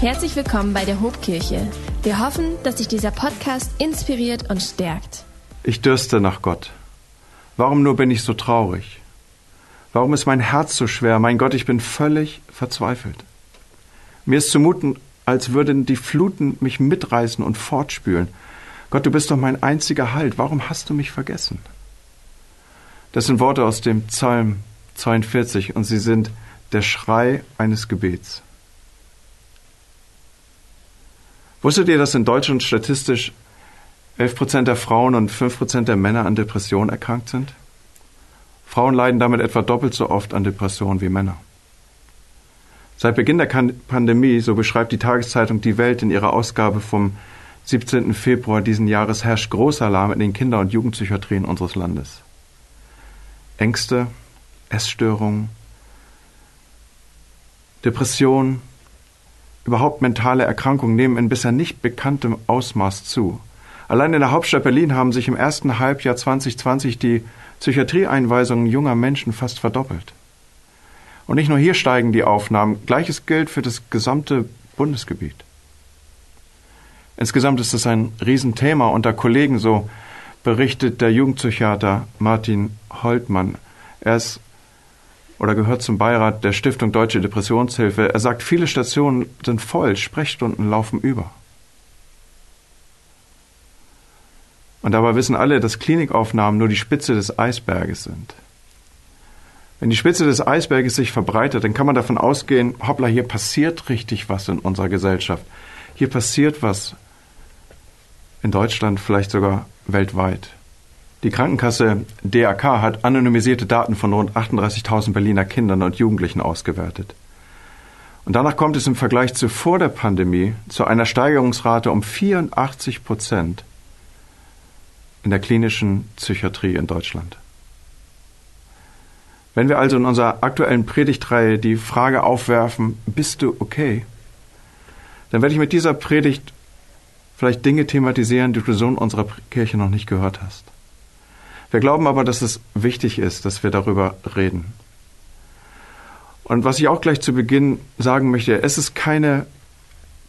Herzlich willkommen bei der Hobkirche. Wir hoffen, dass dich dieser Podcast inspiriert und stärkt. Ich dürste nach Gott. Warum nur bin ich so traurig? Warum ist mein Herz so schwer? Mein Gott, ich bin völlig verzweifelt. Mir ist zumuten, als würden die Fluten mich mitreißen und fortspülen. Gott, du bist doch mein einziger Halt. Warum hast du mich vergessen? Das sind Worte aus dem Psalm 42 und sie sind der Schrei eines Gebets. Wusstet ihr, dass in Deutschland statistisch 11 Prozent der Frauen und 5 Prozent der Männer an Depressionen erkrankt sind? Frauen leiden damit etwa doppelt so oft an Depressionen wie Männer. Seit Beginn der Pandemie, so beschreibt die Tageszeitung Die Welt in ihrer Ausgabe vom 17. Februar diesen Jahres, herrscht großer Alarm in den Kinder- und Jugendpsychiatrien unseres Landes. Ängste, Essstörungen, Depressionen, überhaupt mentale Erkrankungen nehmen in bisher nicht bekanntem Ausmaß zu. Allein in der Hauptstadt Berlin haben sich im ersten Halbjahr 2020 die Psychiatrieeinweisungen junger Menschen fast verdoppelt. Und nicht nur hier steigen die Aufnahmen, gleiches gilt für das gesamte Bundesgebiet. Insgesamt ist es ein Riesenthema unter Kollegen, so berichtet der Jugendpsychiater Martin Holtmann. Er ist oder gehört zum Beirat der Stiftung Deutsche Depressionshilfe. Er sagt, viele Stationen sind voll, Sprechstunden laufen über. Und dabei wissen alle, dass Klinikaufnahmen nur die Spitze des Eisberges sind. Wenn die Spitze des Eisberges sich verbreitet, dann kann man davon ausgehen, hoppla, hier passiert richtig was in unserer Gesellschaft. Hier passiert was in Deutschland, vielleicht sogar weltweit. Die Krankenkasse DAK hat anonymisierte Daten von rund 38.000 Berliner Kindern und Jugendlichen ausgewertet. Und danach kommt es im Vergleich zu vor der Pandemie zu einer Steigerungsrate um 84 Prozent in der klinischen Psychiatrie in Deutschland. Wenn wir also in unserer aktuellen Predigtreihe die Frage aufwerfen, bist du okay? Dann werde ich mit dieser Predigt vielleicht Dinge thematisieren, die du so in unserer Kirche noch nicht gehört hast. Wir glauben aber, dass es wichtig ist, dass wir darüber reden. Und was ich auch gleich zu Beginn sagen möchte, es ist keine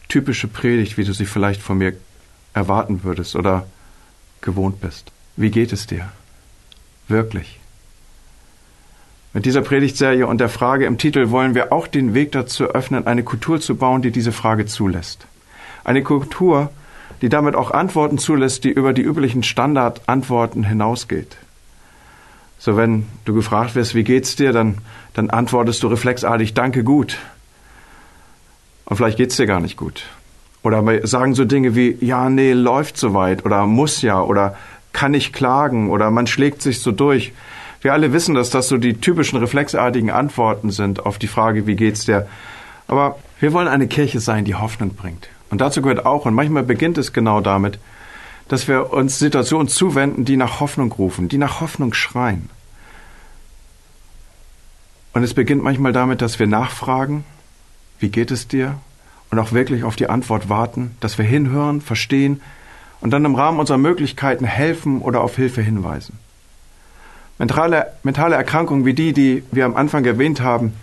typische Predigt, wie du sie vielleicht von mir erwarten würdest oder gewohnt bist. Wie geht es dir? Wirklich. Mit dieser Predigtserie und der Frage im Titel wollen wir auch den Weg dazu öffnen, eine Kultur zu bauen, die diese Frage zulässt. Eine Kultur, die damit auch Antworten zulässt, die über die üblichen Standardantworten hinausgeht. So wenn du gefragt wirst, wie geht's dir, dann, dann antwortest du reflexartig, danke gut. Und vielleicht geht's dir gar nicht gut. Oder sagen so Dinge wie, ja, nee, läuft soweit oder muss ja oder kann ich klagen oder man schlägt sich so durch. Wir alle wissen, dass das so die typischen reflexartigen Antworten sind auf die Frage, wie geht's dir. Aber wir wollen eine Kirche sein, die Hoffnung bringt. Und dazu gehört auch, und manchmal beginnt es genau damit, dass wir uns Situationen zuwenden, die nach Hoffnung rufen, die nach Hoffnung schreien. Und es beginnt manchmal damit, dass wir nachfragen, wie geht es dir? Und auch wirklich auf die Antwort warten, dass wir hinhören, verstehen und dann im Rahmen unserer Möglichkeiten helfen oder auf Hilfe hinweisen. Mentale, mentale Erkrankungen wie die, die wir am Anfang erwähnt haben,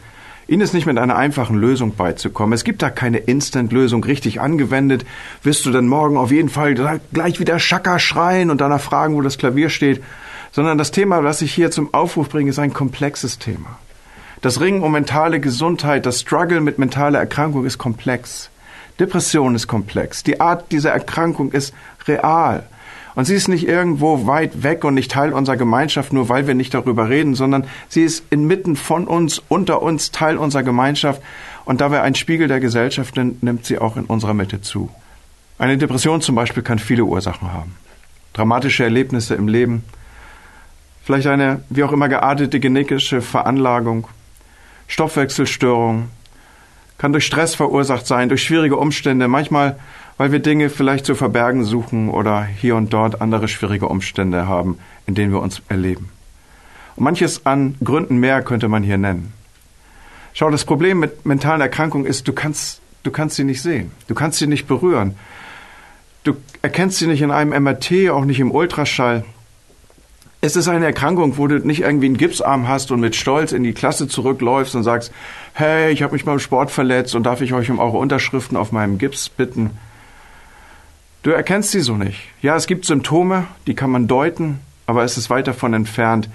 Ihnen ist nicht mit einer einfachen Lösung beizukommen. Es gibt da keine Instant-Lösung. Richtig angewendet wirst du dann morgen auf jeden Fall gleich wieder Schakka schreien und danach fragen, wo das Klavier steht. Sondern das Thema, was ich hier zum Aufruf bringe, ist ein komplexes Thema. Das Ringen um mentale Gesundheit, das Struggle mit mentaler Erkrankung ist komplex. Depression ist komplex. Die Art dieser Erkrankung ist real. Und sie ist nicht irgendwo weit weg und nicht Teil unserer Gemeinschaft, nur weil wir nicht darüber reden, sondern sie ist inmitten von uns, unter uns, Teil unserer Gemeinschaft. Und da wir ein Spiegel der Gesellschaft sind, nimmt sie auch in unserer Mitte zu. Eine Depression zum Beispiel kann viele Ursachen haben. Dramatische Erlebnisse im Leben, vielleicht eine wie auch immer geartete genetische Veranlagung, Stoffwechselstörung, kann durch Stress verursacht sein, durch schwierige Umstände, manchmal weil wir Dinge vielleicht zu verbergen suchen oder hier und dort andere schwierige Umstände haben, in denen wir uns erleben. Und manches an Gründen mehr könnte man hier nennen. Schau, das Problem mit mentalen Erkrankungen ist, du kannst, du kannst sie nicht sehen. Du kannst sie nicht berühren. Du erkennst sie nicht in einem MRT, auch nicht im Ultraschall. es ist eine Erkrankung, wo du nicht irgendwie einen Gipsarm hast und mit Stolz in die Klasse zurückläufst und sagst, hey, ich habe mich beim Sport verletzt und darf ich euch um eure Unterschriften auf meinem Gips bitten? Du erkennst sie so nicht. Ja, es gibt Symptome, die kann man deuten, aber es ist weit davon entfernt,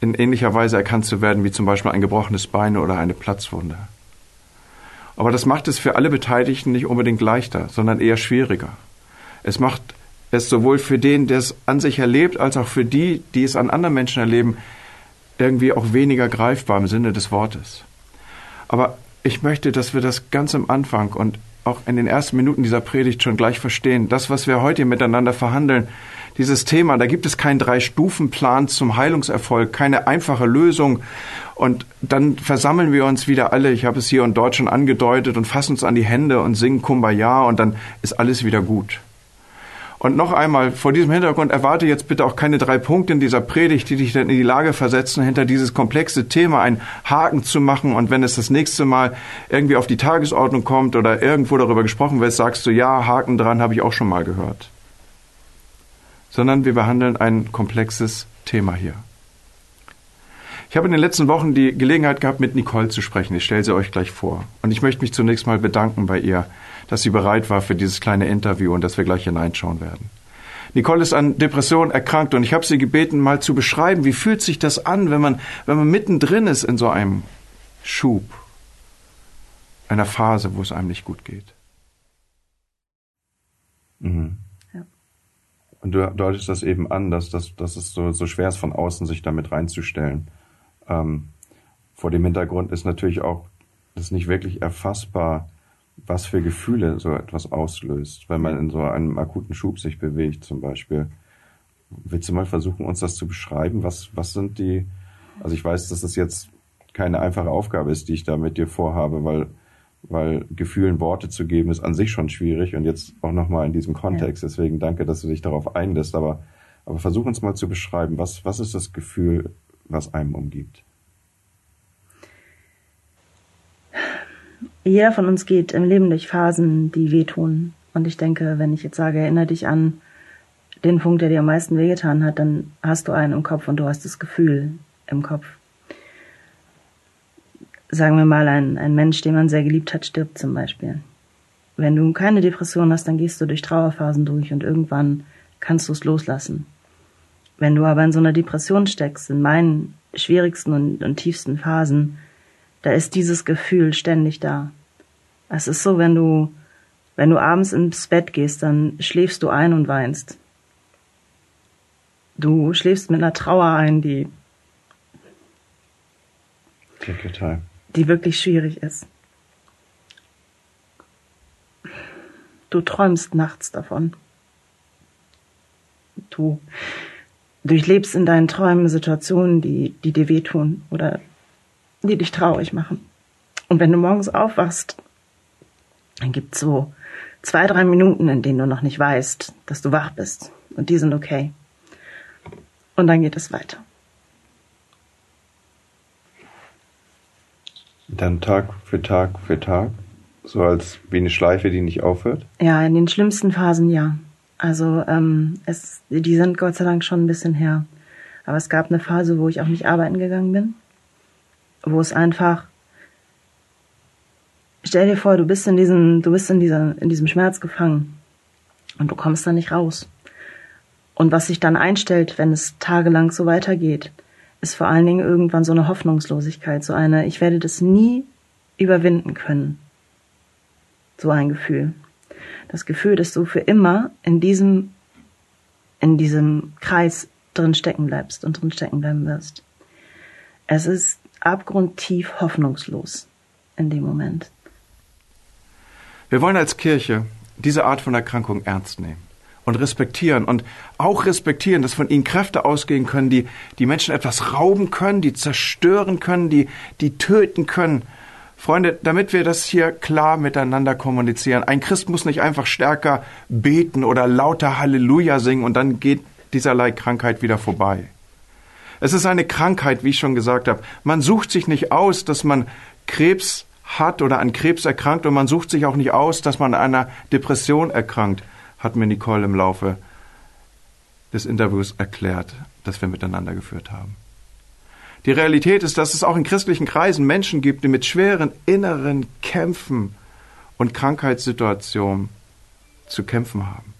in ähnlicher Weise erkannt zu werden, wie zum Beispiel ein gebrochenes Bein oder eine Platzwunde. Aber das macht es für alle Beteiligten nicht unbedingt leichter, sondern eher schwieriger. Es macht es sowohl für den, der es an sich erlebt, als auch für die, die es an anderen Menschen erleben, irgendwie auch weniger greifbar im Sinne des Wortes. Aber ich möchte, dass wir das ganz am Anfang und auch in den ersten Minuten dieser Predigt schon gleich verstehen. Das, was wir heute miteinander verhandeln, dieses Thema, da gibt es keinen Drei-Stufen-Plan zum Heilungserfolg, keine einfache Lösung. Und dann versammeln wir uns wieder alle, ich habe es hier und dort schon angedeutet, und fassen uns an die Hände und singen Kumbaya und dann ist alles wieder gut. Und noch einmal, vor diesem Hintergrund erwarte jetzt bitte auch keine drei Punkte in dieser Predigt, die dich dann in die Lage versetzen, hinter dieses komplexe Thema einen Haken zu machen. Und wenn es das nächste Mal irgendwie auf die Tagesordnung kommt oder irgendwo darüber gesprochen wird, sagst du, ja, Haken dran habe ich auch schon mal gehört. Sondern wir behandeln ein komplexes Thema hier. Ich habe in den letzten Wochen die Gelegenheit gehabt, mit Nicole zu sprechen. Ich stelle sie euch gleich vor. Und ich möchte mich zunächst mal bedanken bei ihr dass sie bereit war für dieses kleine Interview und dass wir gleich hineinschauen werden. Nicole ist an Depression erkrankt und ich habe sie gebeten, mal zu beschreiben, wie fühlt sich das an, wenn man, wenn man mittendrin ist in so einem Schub, einer Phase, wo es einem nicht gut geht. Mhm. Ja. Und du deutest das eben an, dass, dass, dass es so, so schwer ist, von außen sich damit reinzustellen. Ähm, vor dem Hintergrund ist natürlich auch das nicht wirklich erfassbar, was für Gefühle so etwas auslöst, wenn man in so einem akuten Schub sich bewegt zum Beispiel. Willst du mal versuchen, uns das zu beschreiben? Was, was sind die, also ich weiß, dass das jetzt keine einfache Aufgabe ist, die ich da mit dir vorhabe, weil, weil Gefühlen Worte zu geben ist an sich schon schwierig und jetzt auch nochmal in diesem Kontext. Deswegen danke, dass du dich darauf einlässt, aber, aber versuch uns mal zu beschreiben, was, was ist das Gefühl, was einem umgibt? Jeder von uns geht im Leben durch Phasen, die wehtun. Und ich denke, wenn ich jetzt sage, erinnere dich an den Punkt, der dir am meisten wehgetan hat, dann hast du einen im Kopf und du hast das Gefühl im Kopf. Sagen wir mal, ein, ein Mensch, den man sehr geliebt hat, stirbt zum Beispiel. Wenn du keine Depression hast, dann gehst du durch Trauerphasen durch und irgendwann kannst du es loslassen. Wenn du aber in so einer Depression steckst, in meinen schwierigsten und, und tiefsten Phasen, da ist dieses Gefühl ständig da. Es ist so, wenn du, wenn du abends ins Bett gehst, dann schläfst du ein und weinst. Du schläfst mit einer Trauer ein, die, die wirklich schwierig ist. Du träumst nachts davon. Du durchlebst in deinen Träumen Situationen, die, die dir wehtun oder die dich traurig machen. Und wenn du morgens aufwachst, dann gibt's so zwei, drei Minuten, in denen du noch nicht weißt, dass du wach bist. Und die sind okay. Und dann geht es weiter. Dann Tag für Tag für Tag? So als wie eine Schleife, die nicht aufhört? Ja, in den schlimmsten Phasen ja. Also ähm, es, die sind Gott sei Dank schon ein bisschen her. Aber es gab eine Phase, wo ich auch nicht arbeiten gegangen bin wo es einfach stell dir vor, du bist in diesem, du bist in dieser, in diesem Schmerz gefangen und du kommst da nicht raus. Und was sich dann einstellt, wenn es tagelang so weitergeht, ist vor allen Dingen irgendwann so eine Hoffnungslosigkeit, so eine, ich werde das nie überwinden können. So ein Gefühl. Das Gefühl, dass du für immer in diesem, in diesem Kreis drin stecken bleibst und drin stecken bleiben wirst. Es ist abgrundtief hoffnungslos in dem Moment. Wir wollen als Kirche diese Art von Erkrankung ernst nehmen und respektieren und auch respektieren, dass von ihnen Kräfte ausgehen können, die die Menschen etwas rauben können, die zerstören können, die die töten können. Freunde, damit wir das hier klar miteinander kommunizieren. Ein Christ muss nicht einfach stärker beten oder lauter Halleluja singen und dann geht dieserlei Krankheit wieder vorbei. Es ist eine Krankheit, wie ich schon gesagt habe. Man sucht sich nicht aus, dass man Krebs hat oder an Krebs erkrankt und man sucht sich auch nicht aus, dass man an einer Depression erkrankt, hat mir Nicole im Laufe des Interviews erklärt. das wir miteinander geführt haben. Die Realität ist, dass es auch in christlichen Kreisen Menschen gibt, die mit schweren inneren Kämpfen und Krankheitssituationen zu kämpfen haben.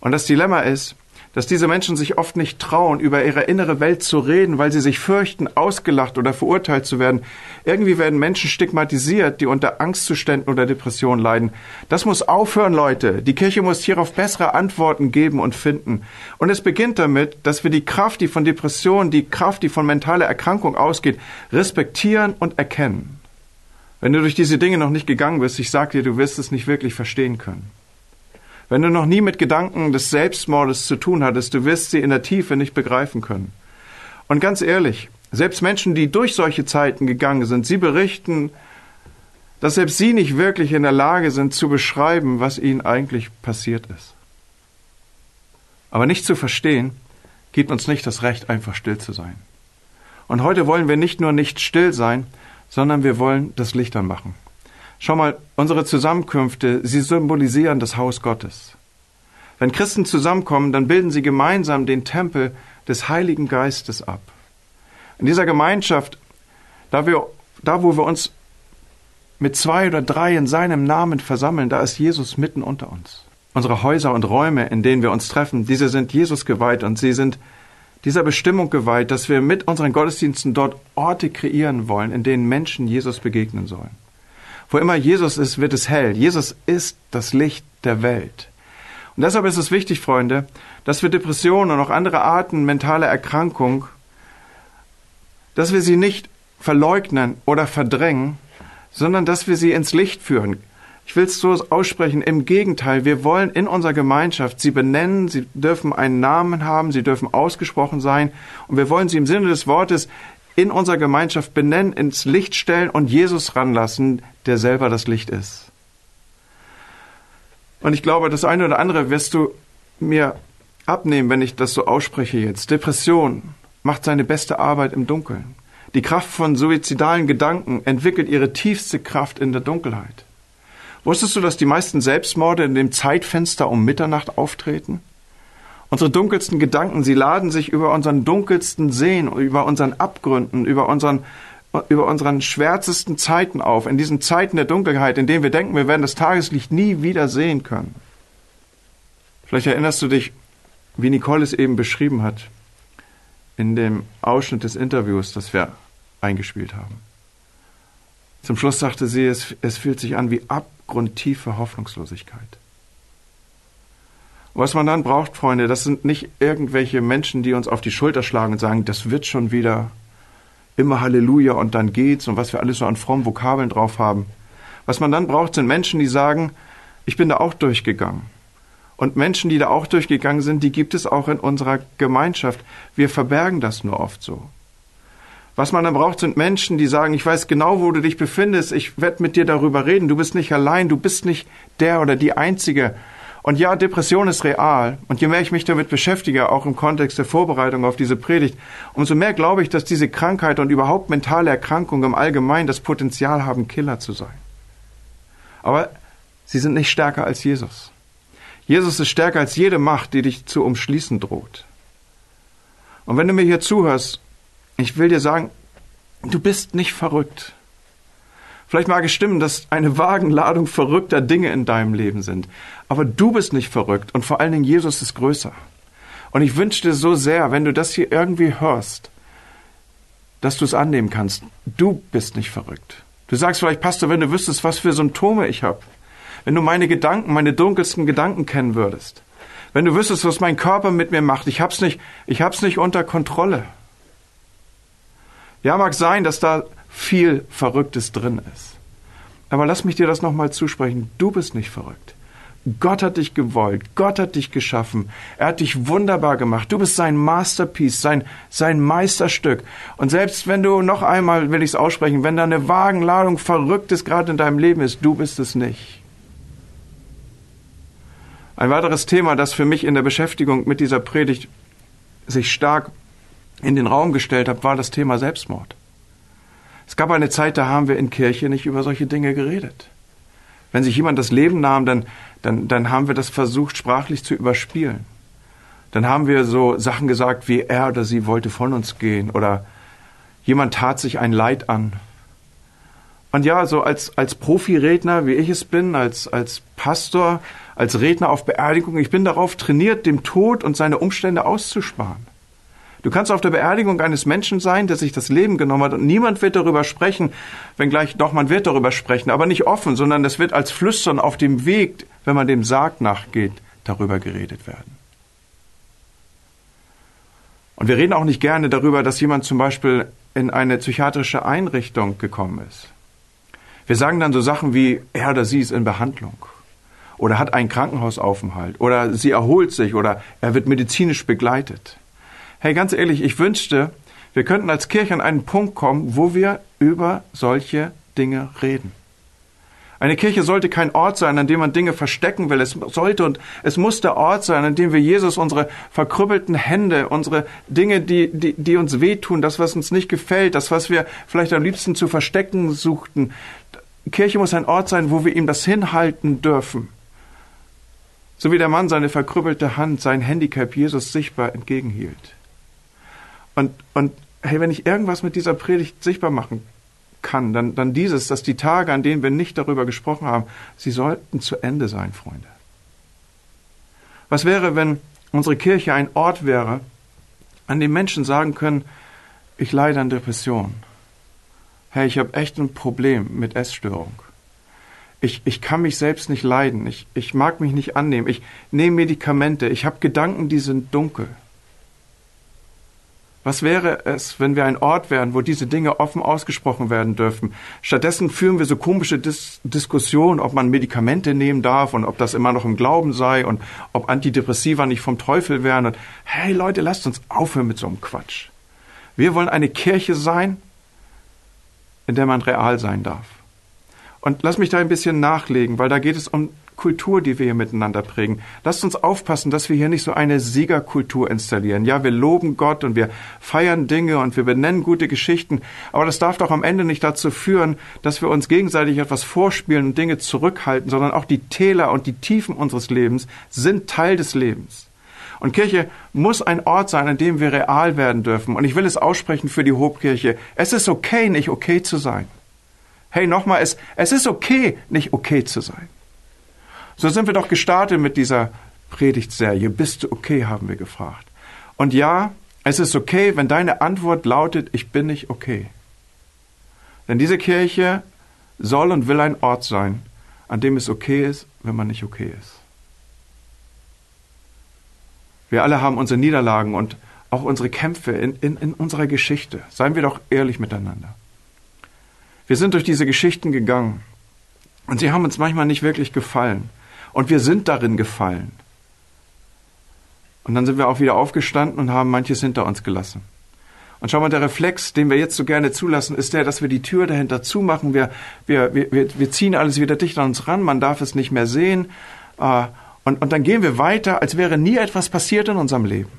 Und das Dilemma ist, dass diese Menschen sich oft nicht trauen, über ihre innere Welt zu reden, weil sie sich fürchten, ausgelacht oder verurteilt zu werden. Irgendwie werden Menschen stigmatisiert, die unter Angstzuständen oder Depressionen leiden. Das muss aufhören, Leute. Die Kirche muss hierauf bessere Antworten geben und finden. Und es beginnt damit, dass wir die Kraft, die von Depression, die Kraft, die von mentaler Erkrankung ausgeht, respektieren und erkennen. Wenn du durch diese Dinge noch nicht gegangen bist, ich sag dir, du wirst es nicht wirklich verstehen können. Wenn du noch nie mit Gedanken des Selbstmordes zu tun hattest, du wirst sie in der Tiefe nicht begreifen können. Und ganz ehrlich, selbst Menschen, die durch solche Zeiten gegangen sind, sie berichten, dass selbst sie nicht wirklich in der Lage sind zu beschreiben, was ihnen eigentlich passiert ist. Aber nicht zu verstehen, gibt uns nicht das Recht, einfach still zu sein. Und heute wollen wir nicht nur nicht still sein, sondern wir wollen das Licht anmachen. Schau mal, unsere Zusammenkünfte, sie symbolisieren das Haus Gottes. Wenn Christen zusammenkommen, dann bilden sie gemeinsam den Tempel des Heiligen Geistes ab. In dieser Gemeinschaft, da, wir, da wo wir uns mit zwei oder drei in seinem Namen versammeln, da ist Jesus mitten unter uns. Unsere Häuser und Räume, in denen wir uns treffen, diese sind Jesus geweiht und sie sind dieser Bestimmung geweiht, dass wir mit unseren Gottesdiensten dort Orte kreieren wollen, in denen Menschen Jesus begegnen sollen. Wo immer Jesus ist, wird es hell. Jesus ist das Licht der Welt. Und deshalb ist es wichtig, Freunde, dass wir Depressionen und auch andere Arten mentaler Erkrankung, dass wir sie nicht verleugnen oder verdrängen, sondern dass wir sie ins Licht führen. Ich will es so aussprechen. Im Gegenteil, wir wollen in unserer Gemeinschaft sie benennen, sie dürfen einen Namen haben, sie dürfen ausgesprochen sein und wir wollen sie im Sinne des Wortes in unserer Gemeinschaft benennen, ins Licht stellen und Jesus ranlassen, der selber das Licht ist. Und ich glaube, das eine oder andere wirst du mir abnehmen, wenn ich das so ausspreche jetzt. Depression macht seine beste Arbeit im Dunkeln. Die Kraft von suizidalen Gedanken entwickelt ihre tiefste Kraft in der Dunkelheit. Wusstest du, dass die meisten Selbstmorde in dem Zeitfenster um Mitternacht auftreten? Unsere dunkelsten Gedanken, sie laden sich über unseren dunkelsten Sehen, über unseren Abgründen, über unseren, über unseren schwärzesten Zeiten auf, in diesen Zeiten der Dunkelheit, in denen wir denken, wir werden das Tageslicht nie wieder sehen können. Vielleicht erinnerst du dich, wie Nicole es eben beschrieben hat, in dem Ausschnitt des Interviews, das wir eingespielt haben. Zum Schluss sagte sie, es, es fühlt sich an wie abgrundtiefe Hoffnungslosigkeit. Was man dann braucht, Freunde, das sind nicht irgendwelche Menschen, die uns auf die Schulter schlagen und sagen, das wird schon wieder immer Halleluja und dann geht's und was wir alles so an frommen Vokabeln drauf haben. Was man dann braucht, sind Menschen, die sagen, ich bin da auch durchgegangen. Und Menschen, die da auch durchgegangen sind, die gibt es auch in unserer Gemeinschaft. Wir verbergen das nur oft so. Was man dann braucht, sind Menschen, die sagen, ich weiß genau, wo du dich befindest, ich werde mit dir darüber reden, du bist nicht allein, du bist nicht der oder die Einzige, und ja, Depression ist real. Und je mehr ich mich damit beschäftige, auch im Kontext der Vorbereitung auf diese Predigt, umso mehr glaube ich, dass diese Krankheit und überhaupt mentale Erkrankungen im Allgemeinen das Potenzial haben, Killer zu sein. Aber sie sind nicht stärker als Jesus. Jesus ist stärker als jede Macht, die dich zu umschließen droht. Und wenn du mir hier zuhörst, ich will dir sagen, du bist nicht verrückt. Vielleicht mag es stimmen, dass eine Wagenladung verrückter Dinge in deinem Leben sind. Aber du bist nicht verrückt und vor allen Dingen Jesus ist größer. Und ich wünsche dir so sehr, wenn du das hier irgendwie hörst, dass du es annehmen kannst. Du bist nicht verrückt. Du sagst vielleicht, Pastor, wenn du wüsstest, was für Symptome ich habe. Wenn du meine Gedanken, meine dunkelsten Gedanken kennen würdest. Wenn du wüsstest, was mein Körper mit mir macht. Ich hab's nicht, ich hab's nicht unter Kontrolle. Ja, mag sein, dass da viel Verrücktes drin ist. Aber lass mich dir das nochmal zusprechen. Du bist nicht verrückt. Gott hat dich gewollt. Gott hat dich geschaffen. Er hat dich wunderbar gemacht. Du bist sein Masterpiece, sein, sein Meisterstück. Und selbst wenn du noch einmal, will ich es aussprechen, wenn da eine Wagenladung Verrücktes gerade in deinem Leben ist, du bist es nicht. Ein weiteres Thema, das für mich in der Beschäftigung mit dieser Predigt sich stark in den Raum gestellt hat, war das Thema Selbstmord. Es gab eine Zeit, da haben wir in Kirche nicht über solche Dinge geredet. Wenn sich jemand das Leben nahm, dann, dann, dann haben wir das versucht, sprachlich zu überspielen. dann haben wir so Sachen gesagt wie er oder sie wollte von uns gehen oder jemand tat sich ein Leid an. Und ja, so als, als Profiredner, wie ich es bin, als, als Pastor, als Redner auf Beerdigung, ich bin darauf trainiert, dem Tod und seine Umstände auszusparen. Du kannst auf der Beerdigung eines Menschen sein, der sich das Leben genommen hat und niemand wird darüber sprechen, wenngleich doch man wird darüber sprechen, aber nicht offen, sondern es wird als Flüstern auf dem Weg, wenn man dem Sarg nachgeht, darüber geredet werden. Und wir reden auch nicht gerne darüber, dass jemand zum Beispiel in eine psychiatrische Einrichtung gekommen ist. Wir sagen dann so Sachen wie, er oder sie ist in Behandlung oder hat einen Krankenhausaufenthalt oder sie erholt sich oder er wird medizinisch begleitet. Hey, ganz ehrlich, ich wünschte, wir könnten als Kirche an einen Punkt kommen, wo wir über solche Dinge reden. Eine Kirche sollte kein Ort sein, an dem man Dinge verstecken will. Es sollte und es muss der Ort sein, an dem wir Jesus unsere verkrüppelten Hände, unsere Dinge, die, die, die uns wehtun, das, was uns nicht gefällt, das, was wir vielleicht am liebsten zu verstecken suchten. Kirche muss ein Ort sein, wo wir ihm das hinhalten dürfen. So wie der Mann seine verkrüppelte Hand, sein Handicap Jesus sichtbar entgegenhielt. Und, und hey, wenn ich irgendwas mit dieser Predigt sichtbar machen kann, dann, dann dieses, dass die Tage, an denen wir nicht darüber gesprochen haben, sie sollten zu Ende sein, Freunde. Was wäre, wenn unsere Kirche ein Ort wäre, an dem Menschen sagen können, ich leide an Depression. Hey, ich habe echt ein Problem mit Essstörung. Ich, ich kann mich selbst nicht leiden. Ich, ich mag mich nicht annehmen. Ich nehme Medikamente. Ich habe Gedanken, die sind dunkel. Was wäre es, wenn wir ein Ort wären, wo diese Dinge offen ausgesprochen werden dürfen? Stattdessen führen wir so komische Dis Diskussionen, ob man Medikamente nehmen darf und ob das immer noch im Glauben sei und ob Antidepressiva nicht vom Teufel wären. Und hey Leute, lasst uns aufhören mit so einem Quatsch. Wir wollen eine Kirche sein, in der man real sein darf. Und lass mich da ein bisschen nachlegen, weil da geht es um Kultur, die wir hier miteinander prägen. Lasst uns aufpassen, dass wir hier nicht so eine Siegerkultur installieren. Ja, wir loben Gott und wir feiern Dinge und wir benennen gute Geschichten, aber das darf doch am Ende nicht dazu führen, dass wir uns gegenseitig etwas vorspielen und Dinge zurückhalten, sondern auch die Täler und die Tiefen unseres Lebens sind Teil des Lebens. Und Kirche muss ein Ort sein, an dem wir real werden dürfen. Und ich will es aussprechen für die Hobkirche. Es ist okay, nicht okay zu sein. Hey, nochmal, es, es ist okay, nicht okay zu sein. So sind wir doch gestartet mit dieser Predigtserie. Bist du okay, haben wir gefragt. Und ja, es ist okay, wenn deine Antwort lautet, ich bin nicht okay. Denn diese Kirche soll und will ein Ort sein, an dem es okay ist, wenn man nicht okay ist. Wir alle haben unsere Niederlagen und auch unsere Kämpfe in, in, in unserer Geschichte. Seien wir doch ehrlich miteinander. Wir sind durch diese Geschichten gegangen und sie haben uns manchmal nicht wirklich gefallen. Und wir sind darin gefallen. Und dann sind wir auch wieder aufgestanden und haben manches hinter uns gelassen. Und schau mal, der Reflex, den wir jetzt so gerne zulassen, ist der, dass wir die Tür dahinter zumachen. Wir, wir, wir, wir ziehen alles wieder dicht an uns ran. Man darf es nicht mehr sehen. Äh, und, und dann gehen wir weiter, als wäre nie etwas passiert in unserem Leben.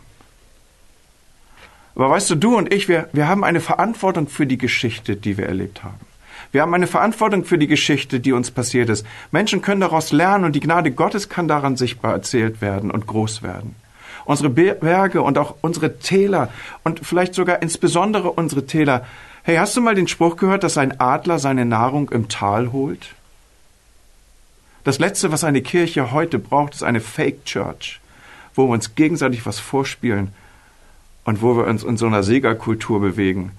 Aber weißt du, du und ich, wir, wir haben eine Verantwortung für die Geschichte, die wir erlebt haben. Wir haben eine Verantwortung für die Geschichte, die uns passiert ist. Menschen können daraus lernen und die Gnade Gottes kann daran sichtbar erzählt werden und groß werden. Unsere Berge und auch unsere Täler und vielleicht sogar insbesondere unsere Täler. Hey, hast du mal den Spruch gehört, dass ein Adler seine Nahrung im Tal holt? Das Letzte, was eine Kirche heute braucht, ist eine Fake Church, wo wir uns gegenseitig was vorspielen und wo wir uns in so einer Siegerkultur bewegen,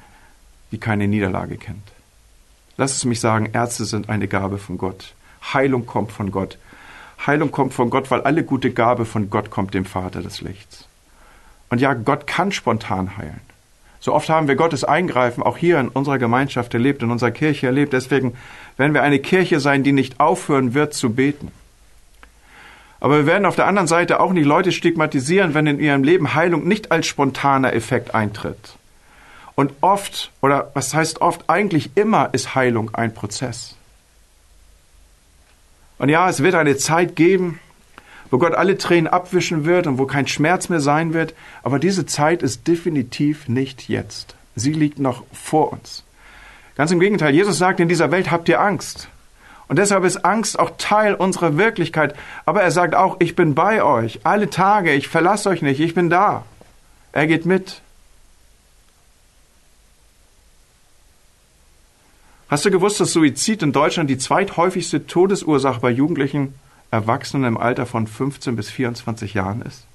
die keine Niederlage kennt. Lass es mich sagen, Ärzte sind eine Gabe von Gott. Heilung kommt von Gott. Heilung kommt von Gott, weil alle gute Gabe von Gott kommt, dem Vater des Lichts. Und ja, Gott kann spontan heilen. So oft haben wir Gottes Eingreifen auch hier in unserer Gemeinschaft erlebt, in unserer Kirche erlebt. Deswegen werden wir eine Kirche sein, die nicht aufhören wird zu beten. Aber wir werden auf der anderen Seite auch nicht Leute stigmatisieren, wenn in ihrem Leben Heilung nicht als spontaner Effekt eintritt. Und oft, oder was heißt oft, eigentlich immer ist Heilung ein Prozess. Und ja, es wird eine Zeit geben, wo Gott alle Tränen abwischen wird und wo kein Schmerz mehr sein wird, aber diese Zeit ist definitiv nicht jetzt. Sie liegt noch vor uns. Ganz im Gegenteil, Jesus sagt, in dieser Welt habt ihr Angst. Und deshalb ist Angst auch Teil unserer Wirklichkeit. Aber er sagt auch, ich bin bei euch, alle Tage, ich verlasse euch nicht, ich bin da. Er geht mit. Hast du gewusst, dass Suizid in Deutschland die zweithäufigste Todesursache bei Jugendlichen Erwachsenen im Alter von 15 bis 24 Jahren ist?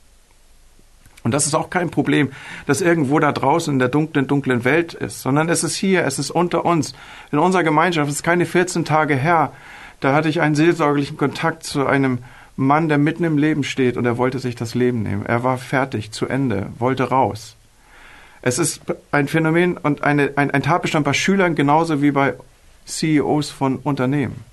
Und das ist auch kein Problem, das irgendwo da draußen in der dunklen, dunklen Welt ist, sondern es ist hier, es ist unter uns, in unserer Gemeinschaft. Es ist keine 14 Tage her. Da hatte ich einen seelsorgerlichen Kontakt zu einem Mann, der mitten im Leben steht und er wollte sich das Leben nehmen. Er war fertig, zu Ende, wollte raus. Es ist ein Phänomen und eine, ein, ein Tatbestand bei Schülern genauso wie bei CEOs von Unternehmen.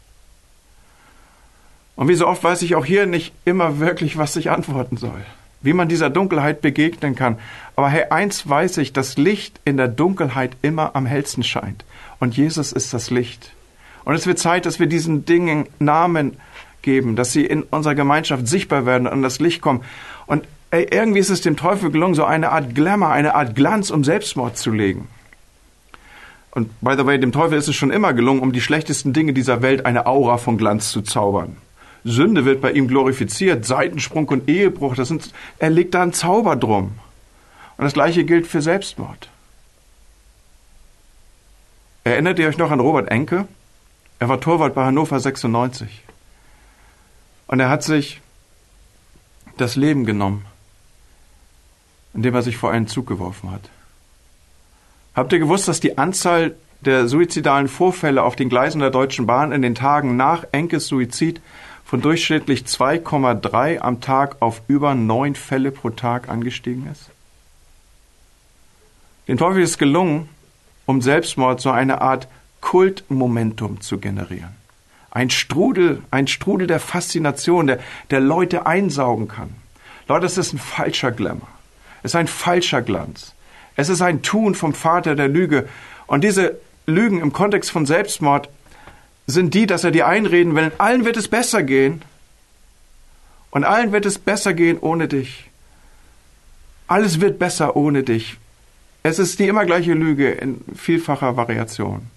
Und wie so oft weiß ich auch hier nicht immer wirklich, was ich antworten soll wie man dieser Dunkelheit begegnen kann. Aber hey, eins weiß ich, das Licht in der Dunkelheit immer am hellsten scheint. Und Jesus ist das Licht. Und es wird Zeit, dass wir diesen Dingen Namen geben, dass sie in unserer Gemeinschaft sichtbar werden und an das Licht kommen. Und ey, irgendwie ist es dem Teufel gelungen, so eine Art Glamour, eine Art Glanz um Selbstmord zu legen. Und by the way, dem Teufel ist es schon immer gelungen, um die schlechtesten Dinge dieser Welt eine Aura von Glanz zu zaubern. Sünde wird bei ihm glorifiziert, Seitensprung und Ehebruch, das sind, er legt da einen Zauber drum. Und das gleiche gilt für Selbstmord. Erinnert ihr euch noch an Robert Enke? Er war Torwart bei Hannover 96. Und er hat sich das Leben genommen, indem er sich vor einen Zug geworfen hat. Habt ihr gewusst, dass die Anzahl der suizidalen Vorfälle auf den Gleisen der Deutschen Bahn in den Tagen nach Enkes Suizid von durchschnittlich 2,3 am Tag auf über neun Fälle pro Tag angestiegen ist? Dem Teufel ist gelungen, um Selbstmord so eine Art Kultmomentum zu generieren. Ein Strudel, ein Strudel der Faszination, der, der Leute einsaugen kann. Leute, es ist ein falscher Glamour. Es ist ein falscher Glanz. Es ist ein Tun vom Vater der Lüge. Und diese Lügen im Kontext von Selbstmord sind die, dass er dir einreden will, allen wird es besser gehen. Und allen wird es besser gehen ohne dich. Alles wird besser ohne dich. Es ist die immer gleiche Lüge in vielfacher Variation.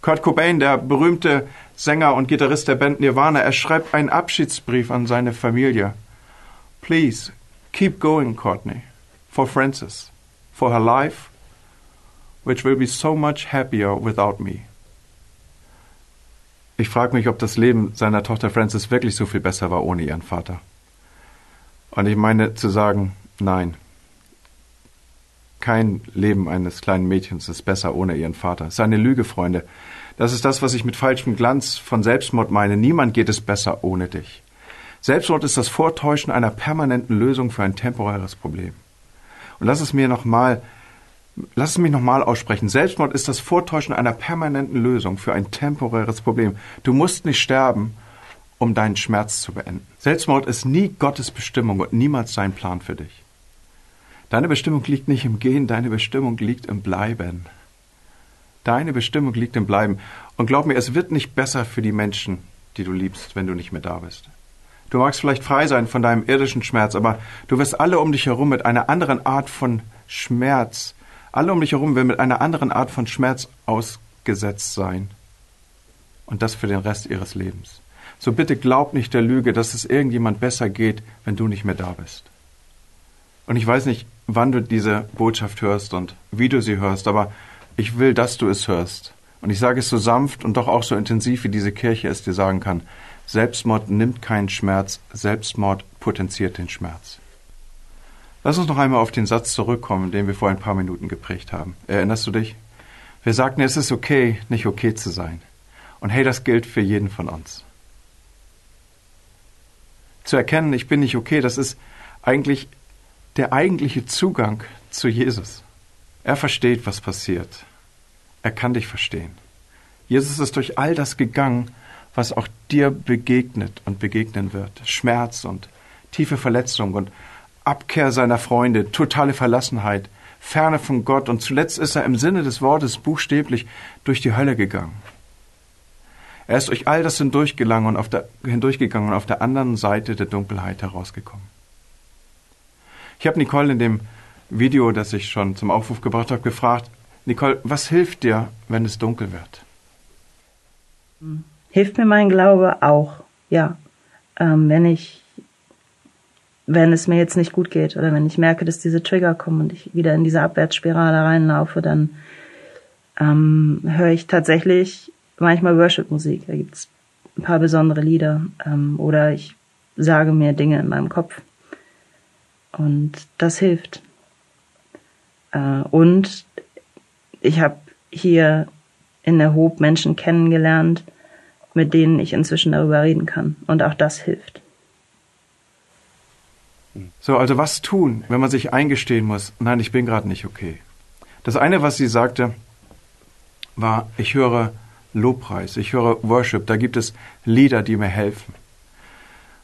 Kurt Cobain, der berühmte Sänger und Gitarrist der Band Nirvana, er schreibt einen Abschiedsbrief an seine Familie. Please, keep going, Courtney, for Frances, for her life, which will be so much happier without me. Ich frage mich, ob das Leben seiner Tochter Frances wirklich so viel besser war ohne ihren Vater. Und ich meine zu sagen, nein. Kein Leben eines kleinen Mädchens ist besser ohne ihren Vater. Das ist eine Lüge, Freunde. Das ist das, was ich mit falschem Glanz von Selbstmord meine. Niemand geht es besser ohne dich. Selbstmord ist das Vortäuschen einer permanenten Lösung für ein temporäres Problem. Und lass es mir nochmal Lass es mich nochmal aussprechen. Selbstmord ist das Vortäuschen einer permanenten Lösung für ein temporäres Problem. Du musst nicht sterben, um deinen Schmerz zu beenden. Selbstmord ist nie Gottes Bestimmung und niemals sein Plan für dich. Deine Bestimmung liegt nicht im Gehen, deine Bestimmung liegt im Bleiben. Deine Bestimmung liegt im Bleiben. Und glaub mir, es wird nicht besser für die Menschen, die du liebst, wenn du nicht mehr da bist. Du magst vielleicht frei sein von deinem irdischen Schmerz, aber du wirst alle um dich herum mit einer anderen Art von Schmerz alle um dich herum werden mit einer anderen Art von Schmerz ausgesetzt sein. Und das für den Rest ihres Lebens. So bitte glaub nicht der Lüge, dass es irgendjemand besser geht, wenn du nicht mehr da bist. Und ich weiß nicht, wann du diese Botschaft hörst und wie du sie hörst, aber ich will, dass du es hörst. Und ich sage es so sanft und doch auch so intensiv, wie diese Kirche es dir sagen kann. Selbstmord nimmt keinen Schmerz, Selbstmord potenziert den Schmerz. Lass uns noch einmal auf den Satz zurückkommen, den wir vor ein paar Minuten geprägt haben. Erinnerst du dich? Wir sagten, es ist okay, nicht okay zu sein. Und hey, das gilt für jeden von uns. Zu erkennen, ich bin nicht okay, das ist eigentlich der eigentliche Zugang zu Jesus. Er versteht, was passiert. Er kann dich verstehen. Jesus ist durch all das gegangen, was auch dir begegnet und begegnen wird. Schmerz und tiefe Verletzung und Abkehr seiner Freunde, totale Verlassenheit, Ferne von Gott und zuletzt ist er im Sinne des Wortes buchstäblich durch die Hölle gegangen. Er ist durch all das hindurchgegangen und auf der, hindurchgegangen und auf der anderen Seite der Dunkelheit herausgekommen. Ich habe Nicole in dem Video, das ich schon zum Aufruf gebracht habe, gefragt, Nicole, was hilft dir, wenn es dunkel wird? Hilft mir mein Glaube auch, ja. Ähm, wenn ich, wenn es mir jetzt nicht gut geht oder wenn ich merke, dass diese Trigger kommen und ich wieder in diese Abwärtsspirale reinlaufe, dann ähm, höre ich tatsächlich manchmal Worship-Musik. Da gibt's ein paar besondere Lieder ähm, oder ich sage mir Dinge in meinem Kopf. Und das hilft. Äh, und ich habe hier in der Hope Menschen kennengelernt, mit denen ich inzwischen darüber reden kann. Und auch das hilft. So, also was tun, wenn man sich eingestehen muss, nein, ich bin gerade nicht okay. Das eine, was sie sagte, war, ich höre Lobpreis, ich höre Worship, da gibt es Lieder, die mir helfen.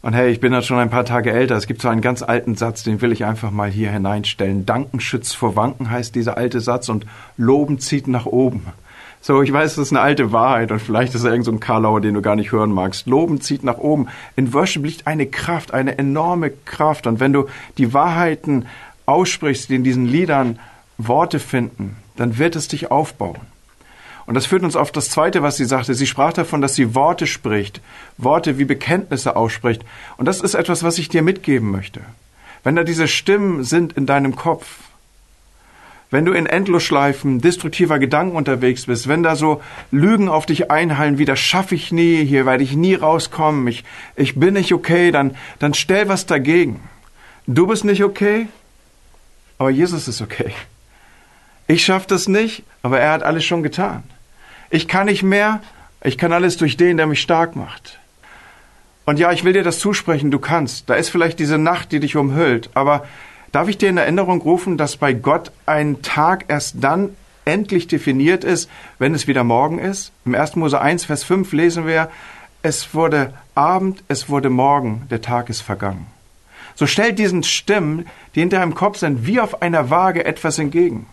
Und hey, ich bin da schon ein paar Tage älter. Es gibt so einen ganz alten Satz, den will ich einfach mal hier hineinstellen. Danken schützt vor Wanken heißt dieser alte Satz und Loben zieht nach oben. So, ich weiß, das ist eine alte Wahrheit und vielleicht ist er irgend so ein Karlauer, den du gar nicht hören magst. Loben zieht nach oben. In Worship liegt eine Kraft, eine enorme Kraft. Und wenn du die Wahrheiten aussprichst, die in diesen Liedern Worte finden, dann wird es dich aufbauen. Und das führt uns auf das Zweite, was sie sagte. Sie sprach davon, dass sie Worte spricht, Worte wie Bekenntnisse ausspricht. Und das ist etwas, was ich dir mitgeben möchte. Wenn da diese Stimmen sind in deinem Kopf, wenn du in Endlosschleifen destruktiver Gedanken unterwegs bist, wenn da so Lügen auf dich einhallen, wie das schaffe ich nie, hier werde ich nie rauskommen, ich, ich bin nicht okay, dann, dann stell was dagegen. Du bist nicht okay, aber Jesus ist okay. Ich schaffe das nicht, aber er hat alles schon getan. Ich kann nicht mehr, ich kann alles durch den, der mich stark macht. Und ja, ich will dir das zusprechen, du kannst. Da ist vielleicht diese Nacht, die dich umhüllt, aber darf ich dir in Erinnerung rufen, dass bei Gott ein Tag erst dann endlich definiert ist, wenn es wieder Morgen ist? Im 1. Mose 1, Vers 5 lesen wir, es wurde Abend, es wurde Morgen, der Tag ist vergangen. So stellt diesen Stimmen, die hinter deinem Kopf sind, wie auf einer Waage etwas entgegen.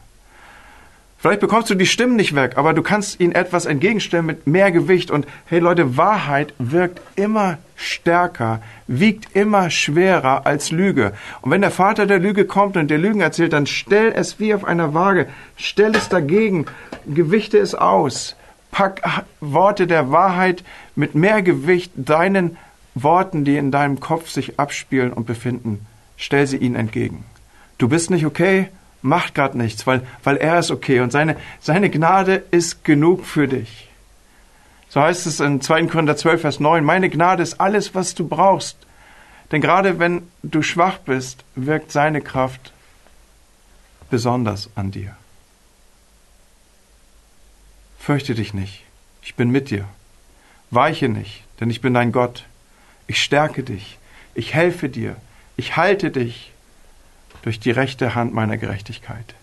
Vielleicht bekommst du die Stimmen nicht weg, aber du kannst ihnen etwas entgegenstellen mit mehr Gewicht. Und hey Leute, Wahrheit wirkt immer stärker, wiegt immer schwerer als Lüge. Und wenn der Vater der Lüge kommt und der Lügen erzählt, dann stell es wie auf einer Waage, stell es dagegen, gewichte es aus. Pack Worte der Wahrheit mit mehr Gewicht deinen Worten, die in deinem Kopf sich abspielen und befinden. Stell sie ihnen entgegen. Du bist nicht okay, macht gerade nichts, weil, weil er ist okay und seine, seine Gnade ist genug für dich. So heißt es in 2. Korinther 12, Vers 9, meine Gnade ist alles, was du brauchst. Denn gerade wenn du schwach bist, wirkt seine Kraft besonders an dir. Fürchte dich nicht, ich bin mit dir. Weiche nicht, denn ich bin dein Gott. Ich stärke dich, ich helfe dir, ich halte dich durch die rechte Hand meiner Gerechtigkeit.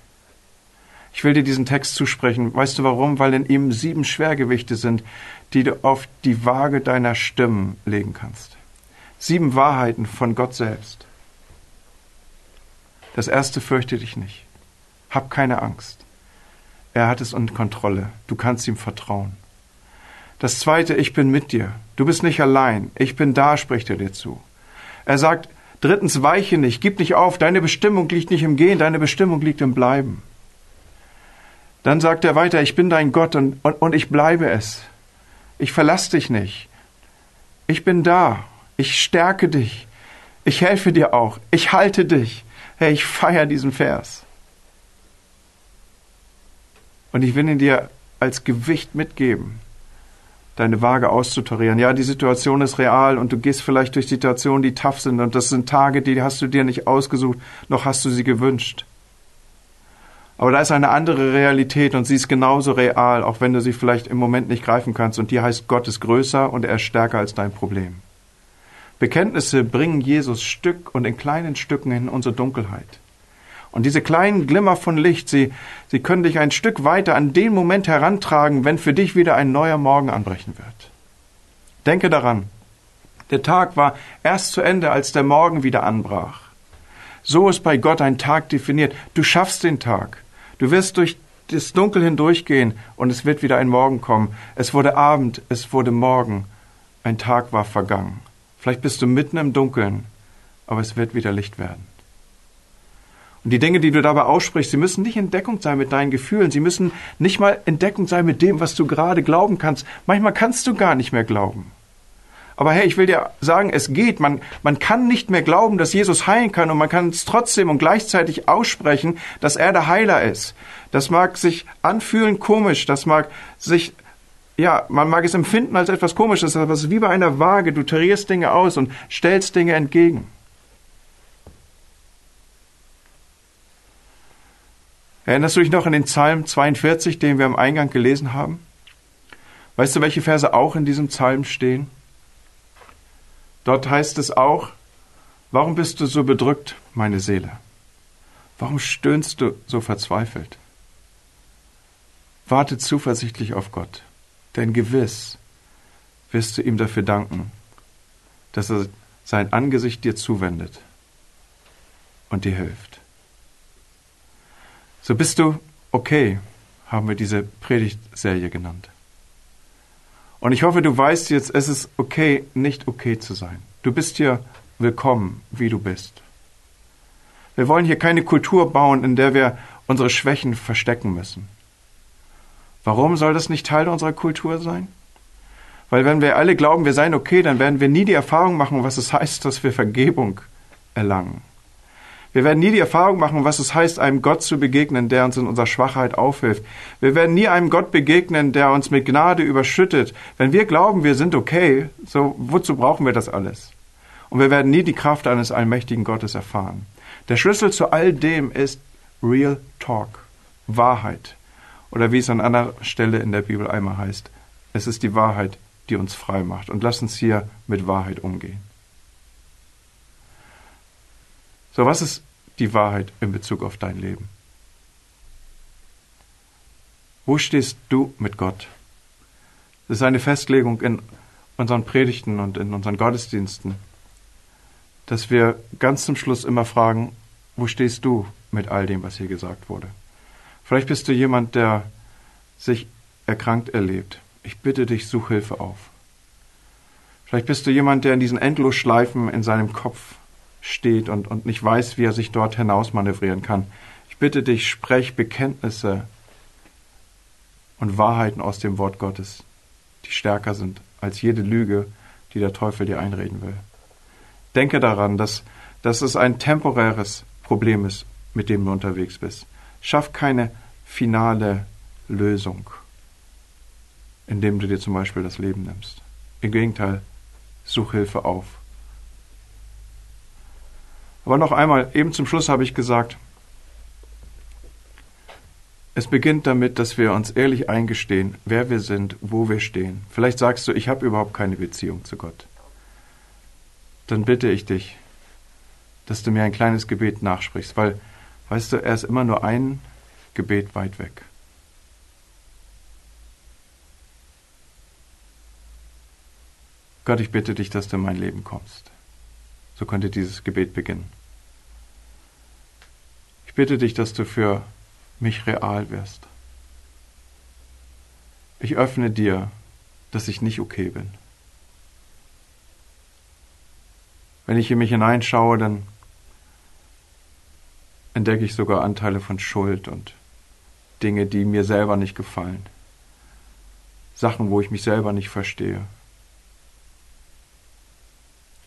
Ich will dir diesen Text zusprechen. Weißt du warum? Weil in ihm sieben Schwergewichte sind, die du auf die Waage deiner Stimmen legen kannst. Sieben Wahrheiten von Gott selbst. Das erste fürchte dich nicht. Hab keine Angst. Er hat es unter Kontrolle. Du kannst ihm vertrauen. Das zweite, ich bin mit dir. Du bist nicht allein. Ich bin da, spricht er dir zu. Er sagt, Drittens, weiche nicht, gib nicht auf, deine Bestimmung liegt nicht im Gehen, deine Bestimmung liegt im Bleiben. Dann sagt er weiter, ich bin dein Gott und, und, und ich bleibe es. Ich verlasse dich nicht. Ich bin da. Ich stärke dich. Ich helfe dir auch. Ich halte dich. Hey, ich feiere diesen Vers. Und ich will ihn dir als Gewicht mitgeben deine Waage auszutarieren. Ja, die Situation ist real und du gehst vielleicht durch Situationen, die tough sind und das sind Tage, die hast du dir nicht ausgesucht, noch hast du sie gewünscht. Aber da ist eine andere Realität und sie ist genauso real, auch wenn du sie vielleicht im Moment nicht greifen kannst. Und die heißt, Gott ist größer und er ist stärker als dein Problem. Bekenntnisse bringen Jesus Stück und in kleinen Stücken in unsere Dunkelheit. Und diese kleinen Glimmer von Licht, sie, sie können dich ein Stück weiter an den Moment herantragen, wenn für dich wieder ein neuer Morgen anbrechen wird. Denke daran, der Tag war erst zu Ende, als der Morgen wieder anbrach. So ist bei Gott ein Tag definiert. Du schaffst den Tag. Du wirst durch das Dunkel hindurchgehen und es wird wieder ein Morgen kommen. Es wurde Abend, es wurde Morgen. Ein Tag war vergangen. Vielleicht bist du mitten im Dunkeln, aber es wird wieder Licht werden. Und die Dinge, die du dabei aussprichst, sie müssen nicht in Deckung sein mit deinen Gefühlen. Sie müssen nicht mal in Deckung sein mit dem, was du gerade glauben kannst. Manchmal kannst du gar nicht mehr glauben. Aber hey, ich will dir sagen, es geht. Man, man kann nicht mehr glauben, dass Jesus heilen kann und man kann es trotzdem und gleichzeitig aussprechen, dass er der Heiler ist. Das mag sich anfühlen komisch, das mag sich, ja, man mag es empfinden als etwas komisches, aber es ist wie bei einer Waage. Du tarierst Dinge aus und stellst Dinge entgegen. Erinnerst du dich noch an den Psalm 42, den wir am Eingang gelesen haben? Weißt du, welche Verse auch in diesem Psalm stehen? Dort heißt es auch, warum bist du so bedrückt, meine Seele? Warum stöhnst du so verzweifelt? Warte zuversichtlich auf Gott, denn gewiss wirst du ihm dafür danken, dass er sein Angesicht dir zuwendet und dir hilft. So bist du okay, haben wir diese Predigtserie genannt. Und ich hoffe, du weißt jetzt, es ist okay, nicht okay zu sein. Du bist hier willkommen, wie du bist. Wir wollen hier keine Kultur bauen, in der wir unsere Schwächen verstecken müssen. Warum soll das nicht Teil unserer Kultur sein? Weil wenn wir alle glauben, wir seien okay, dann werden wir nie die Erfahrung machen, was es heißt, dass wir Vergebung erlangen. Wir werden nie die Erfahrung machen, was es heißt, einem Gott zu begegnen, der uns in unserer Schwachheit aufhilft. Wir werden nie einem Gott begegnen, der uns mit Gnade überschüttet. Wenn wir glauben, wir sind okay, so wozu brauchen wir das alles? Und wir werden nie die Kraft eines allmächtigen Gottes erfahren. Der Schlüssel zu all dem ist Real Talk, Wahrheit. Oder wie es an einer Stelle in der Bibel einmal heißt, es ist die Wahrheit, die uns frei macht. Und lass uns hier mit Wahrheit umgehen. So, was ist die Wahrheit in Bezug auf dein Leben? Wo stehst du mit Gott? Das ist eine Festlegung in unseren Predigten und in unseren Gottesdiensten, dass wir ganz zum Schluss immer fragen, wo stehst du mit all dem, was hier gesagt wurde? Vielleicht bist du jemand, der sich erkrankt erlebt. Ich bitte dich, such Hilfe auf. Vielleicht bist du jemand, der in diesen Endlosschleifen in seinem Kopf steht und, und nicht weiß, wie er sich dort hinaus manövrieren kann. Ich bitte dich, sprech Bekenntnisse und Wahrheiten aus dem Wort Gottes, die stärker sind als jede Lüge, die der Teufel dir einreden will. Denke daran, dass, dass es ein temporäres Problem ist, mit dem du unterwegs bist. Schaff keine finale Lösung, indem du dir zum Beispiel das Leben nimmst. Im Gegenteil, such Hilfe auf aber noch einmal, eben zum Schluss habe ich gesagt, es beginnt damit, dass wir uns ehrlich eingestehen, wer wir sind, wo wir stehen. Vielleicht sagst du, ich habe überhaupt keine Beziehung zu Gott. Dann bitte ich dich, dass du mir ein kleines Gebet nachsprichst, weil, weißt du, er ist immer nur ein Gebet weit weg. Gott, ich bitte dich, dass du in mein Leben kommst. So könnte dieses Gebet beginnen. Ich bitte dich, dass du für mich real wirst. Ich öffne dir, dass ich nicht okay bin. Wenn ich in mich hineinschaue, dann entdecke ich sogar Anteile von Schuld und Dinge, die mir selber nicht gefallen. Sachen, wo ich mich selber nicht verstehe.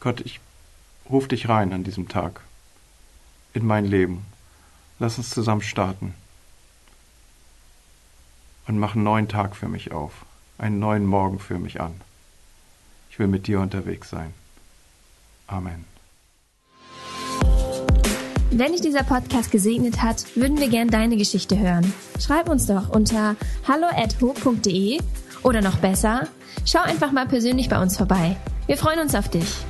Gott, ich Ruf dich rein an diesem Tag in mein Leben. Lass uns zusammen starten und mach einen neuen Tag für mich auf, einen neuen Morgen für mich an. Ich will mit dir unterwegs sein. Amen. Wenn dich dieser Podcast gesegnet hat, würden wir gern deine Geschichte hören. Schreib uns doch unter hallo@ho.de oder noch besser, schau einfach mal persönlich bei uns vorbei. Wir freuen uns auf dich.